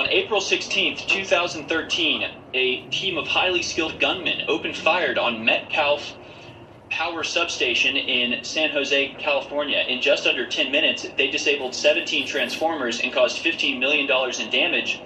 On April 16th, 2013, a team of highly skilled gunmen opened fire on Metcalf Power Substation in San Jose, California. In just under 10 minutes, they disabled 17 transformers and caused $15 million in damage.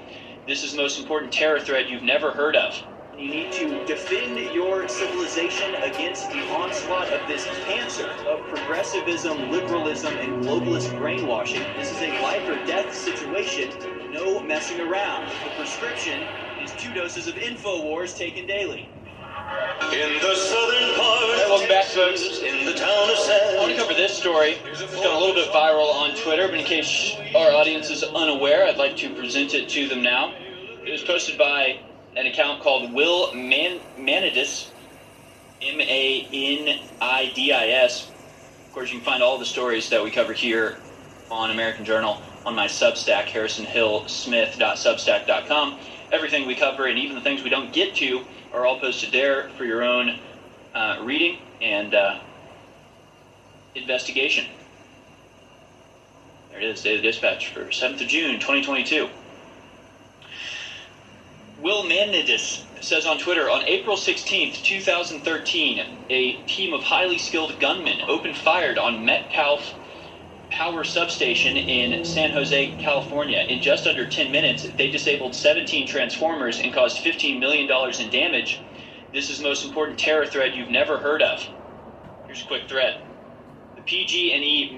This is the most important terror threat you've never heard of. You need to defend your civilization against the onslaught of this cancer of progressivism, liberalism, and globalist brainwashing. This is a life or death situation. No messing around. The prescription is two doses of InfoWars taken daily. In the southern part Hey, welcome back, folks. in the town of I want to cover this story. It's gone a little bit viral on Twitter, but in case our audience is unaware, I'd like to present it to them now. It was posted by an account called Will Man- Manidis, M A N I D I S. Of course, you can find all the stories that we cover here on American Journal on my Substack, harrisonhillsmith.substack.com. Everything we cover and even the things we don't get to are all posted there for your own uh, reading and uh, investigation. There it is, Daily Dispatch for 7th of June, 2022. Will Manidis says on Twitter on April 16th, 2013, a team of highly skilled gunmen opened fire on Metcalf Power Substation in San Jose, California. In just under 10 minutes, they disabled 17 transformers and caused $15 million in damage. This is the most important terror threat you've never heard of. Here's a quick threat. The PG&E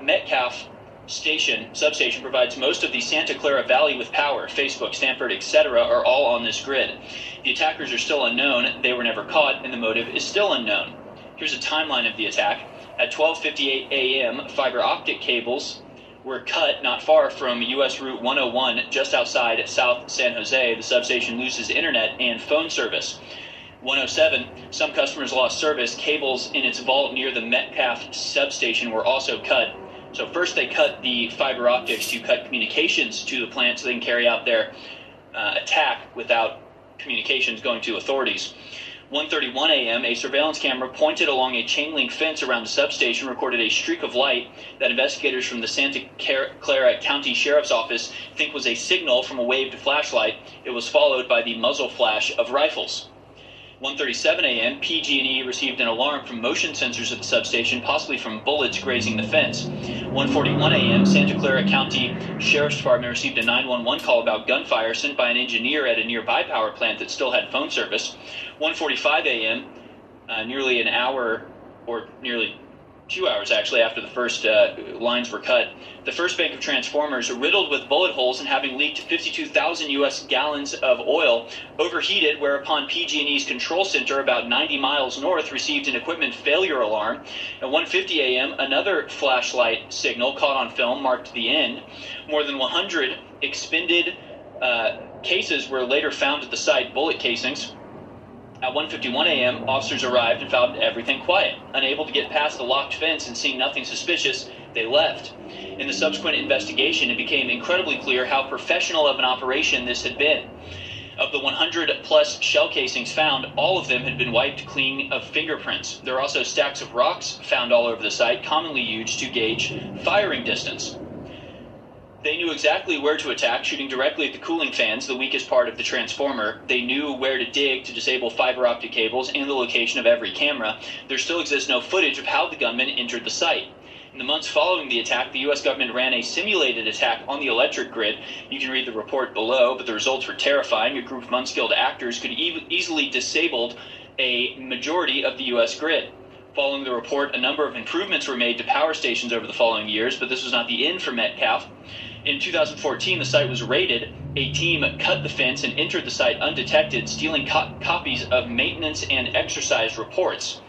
Metcalf station substation provides most of the Santa Clara Valley with power. Facebook, Stanford, etc. are all on this grid. The attackers are still unknown. They were never caught, and the motive is still unknown. Here's a timeline of the attack. At 12:58 a.m., fiber optic cables were cut not far from U.S. Route 101, just outside South San Jose. The substation loses internet and phone service. 107, some customers lost service. Cables in its vault near the Metcalf substation were also cut. So first they cut the fiber optics to cut communications to the plant so they can carry out their uh, attack without communications going to authorities. 1:31 a.m., a surveillance camera pointed along a chain link fence around the substation recorded a streak of light that investigators from the Santa Clara County Sheriff's Office think was a signal from a waved flashlight. It was followed by the muzzle flash of rifles. 1:37 a.m., PG&E received an alarm from motion sensors at the substation, possibly from bullets grazing the fence. 1:41 a.m., Santa Clara County Sheriff's Department received a 911 call about gunfire sent by an engineer at a nearby power plant that still had phone service. 1:45 a.m., uh, nearly an hour or nearly two hours actually after the first uh, lines were cut. The first bank of transformers, riddled with bullet holes and having leaked 52,000 U.S. gallons of oil, overheated. Whereupon PG&E's control center, about 90 miles north, received an equipment failure alarm. At 1:50 a.m., another flashlight signal caught on film marked the end. More than 100 expended uh, cases were later found at the site, bullet casings. At 1:51 a.m., officers arrived and found everything quiet. Unable to get past the locked fence and seeing nothing suspicious, they left. In the subsequent investigation, it became incredibly clear how professional of an operation this had been. Of the 100 plus shell casings found, all of them had been wiped clean of fingerprints. There are also stacks of rocks found all over the site, commonly used to gauge firing distance. They knew exactly where to attack, shooting directly at the cooling fans, the weakest part of the transformer. They knew where to dig to disable fiber optic cables and the location of every camera. There still exists no footage of how the gunmen entered the site. In the months following the attack, the U.S. government ran a simulated attack on the electric grid. You can read the report below, but the results were terrifying. A group of unskilled actors could e- easily disabled a majority of the U.S. grid. Following the report, a number of improvements were made to power stations over the following years, but this was not the end for Metcalf. In 2014, the site was raided. A team cut the fence and entered the site undetected, stealing co- copies of maintenance and exercise reports.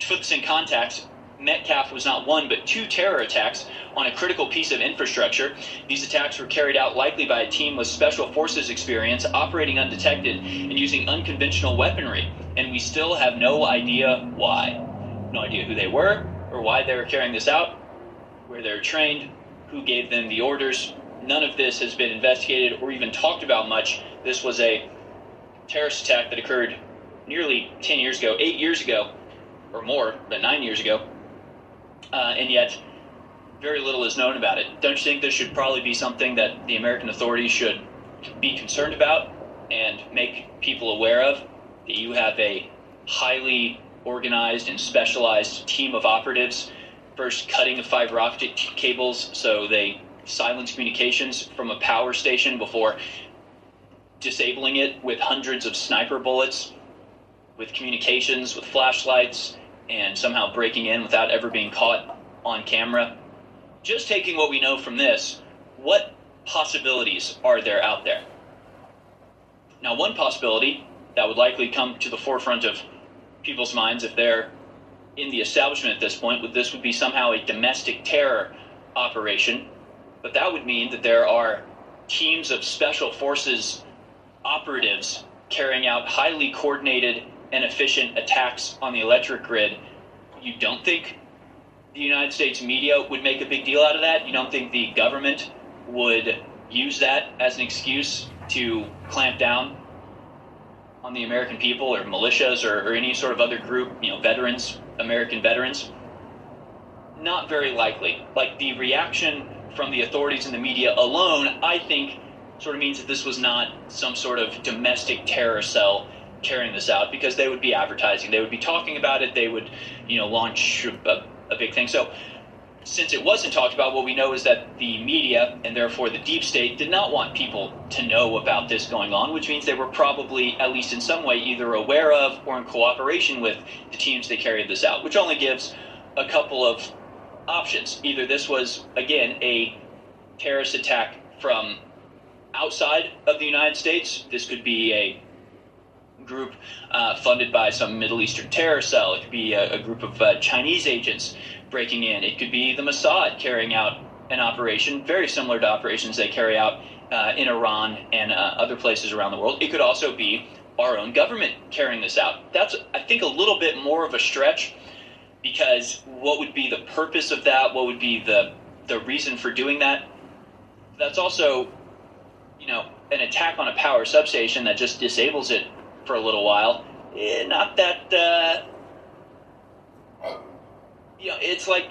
To put this in context, Metcalf was not one but two terror attacks on a critical piece of infrastructure. These attacks were carried out likely by a team with special forces experience, operating undetected and using unconventional weaponry, and we still have no idea why. No idea who they were or why they were carrying this out, where they're trained, who gave them the orders. None of this has been investigated or even talked about much. This was a terrorist attack that occurred nearly 10 years ago, eight years ago, or more than nine years ago, uh, and yet very little is known about it. Don't you think this should probably be something that the American authorities should be concerned about and make people aware of that you have a highly organized and specialized team of operatives first cutting the fiber optic cables so they silence communications from a power station before disabling it with hundreds of sniper bullets, with communications, with flashlights, and somehow breaking in without ever being caught on camera. Just taking what we know from this, what possibilities are there out there? Now, one possibility that would likely come to the forefront of people's minds if they're in the establishment at this point would this would be somehow a domestic terror operation but that would mean that there are teams of special forces operatives carrying out highly coordinated and efficient attacks on the electric grid. You don't think the United States media would make a big deal out of that? You don't think the government would use that as an excuse to clamp down on the American people or militias or, or any sort of other group, you know, veterans, American veterans? Not very likely. Like the reaction from the authorities and the media alone, I think sort of means that this was not some sort of domestic terror cell carrying this out because they would be advertising, they would be talking about it, they would, you know, launch a, a big thing. So, since it wasn't talked about, what we know is that the media and therefore the deep state did not want people to know about this going on, which means they were probably, at least in some way, either aware of or in cooperation with the teams that carried this out, which only gives a couple of options. Either this was, again, a terrorist attack from outside of the United States, this could be a group uh, funded by some Middle Eastern terror cell, it could be a, a group of uh, Chinese agents breaking in, it could be the Mossad carrying out an operation very similar to operations they carry out uh, in Iran and uh, other places around the world. It could also be our own government carrying this out. That's, I think, a little bit more of a stretch because what would be the purpose of that? What would be the the reason for doing that? That's also, you know, an attack on a power substation that just disables it for a little while. Eh, not that, uh, you know, it's like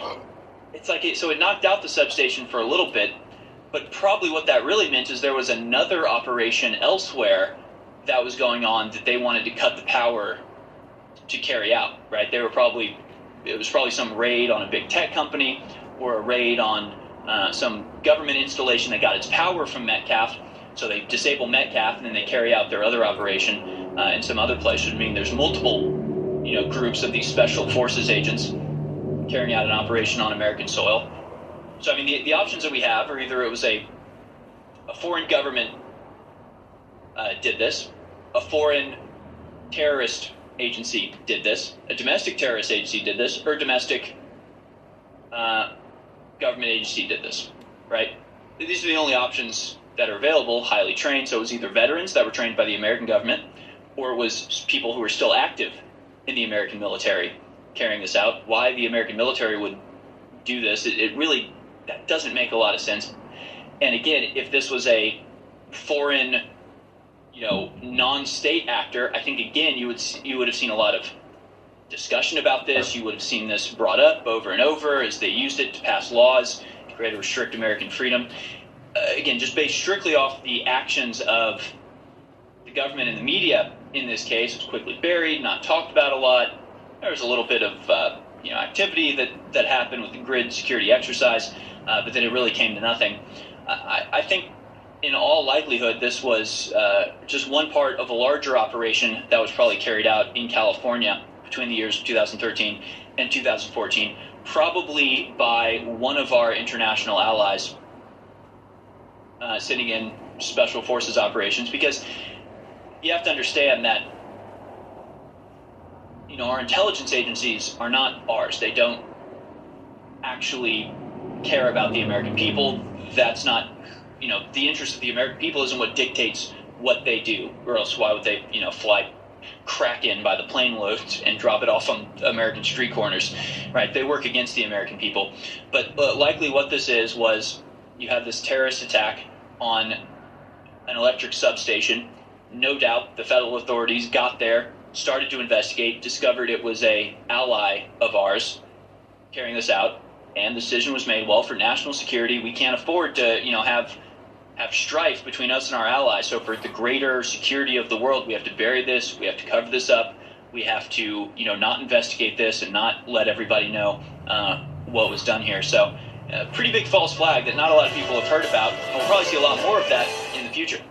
it's like it, so it knocked out the substation for a little bit, but probably what that really meant is there was another operation elsewhere that was going on that they wanted to cut the power to carry out. Right? They were probably it was probably some raid on a big tech company or a raid on uh, some government installation that got its power from Metcalf. So they disable Metcalf and then they carry out their other operation uh, in some other place. I mean, there's multiple, you know, groups of these special forces agents carrying out an operation on American soil. So I mean, the, the options that we have are either it was a a foreign government uh, did this, a foreign terrorist agency did this, a domestic terrorist agency did this, or a domestic uh, government agency did this, right? These are the only options that are available, highly trained. So it was either veterans that were trained by the American government, or it was people who were still active in the American military carrying this out. Why the American military would do this, it, it really that doesn't make a lot of sense. And again, if this was a foreign you know, non-state actor, I think again you would you would have seen a lot of discussion about this. You would have seen this brought up over and over as they used it to pass laws to create a restrict American freedom. Uh, again, just based strictly off the actions of the government and the media in this case, was quickly buried, not talked about a lot. There was a little bit of uh, you know activity that that happened with the grid security exercise, uh, but then it really came to nothing. I, I think in all likelihood, this was uh, just one part of a larger operation that was probably carried out in California between the years of 2013 and 2014, probably by one of our international allies uh, sitting in special forces operations. Because you have to understand that you know our intelligence agencies are not ours; they don't actually care about the American people. That's not you know, the interest of the American people isn't what dictates what they do, or else why would they, you know, fly crack in by the plane loads and drop it off on American street corners, right? They work against the American people. But, but likely what this is was you have this terrorist attack on an electric substation. No doubt the federal authorities got there, started to investigate, discovered it was a ally of ours carrying this out, and the decision was made. Well, for national security, we can't afford to, you know, have have strife between us and our allies. So for the greater security of the world, we have to bury this. We have to cover this up. We have to, you know, not investigate this and not let everybody know uh, what was done here. So, a pretty big false flag that not a lot of people have heard about. And we'll probably see a lot more of that in the future.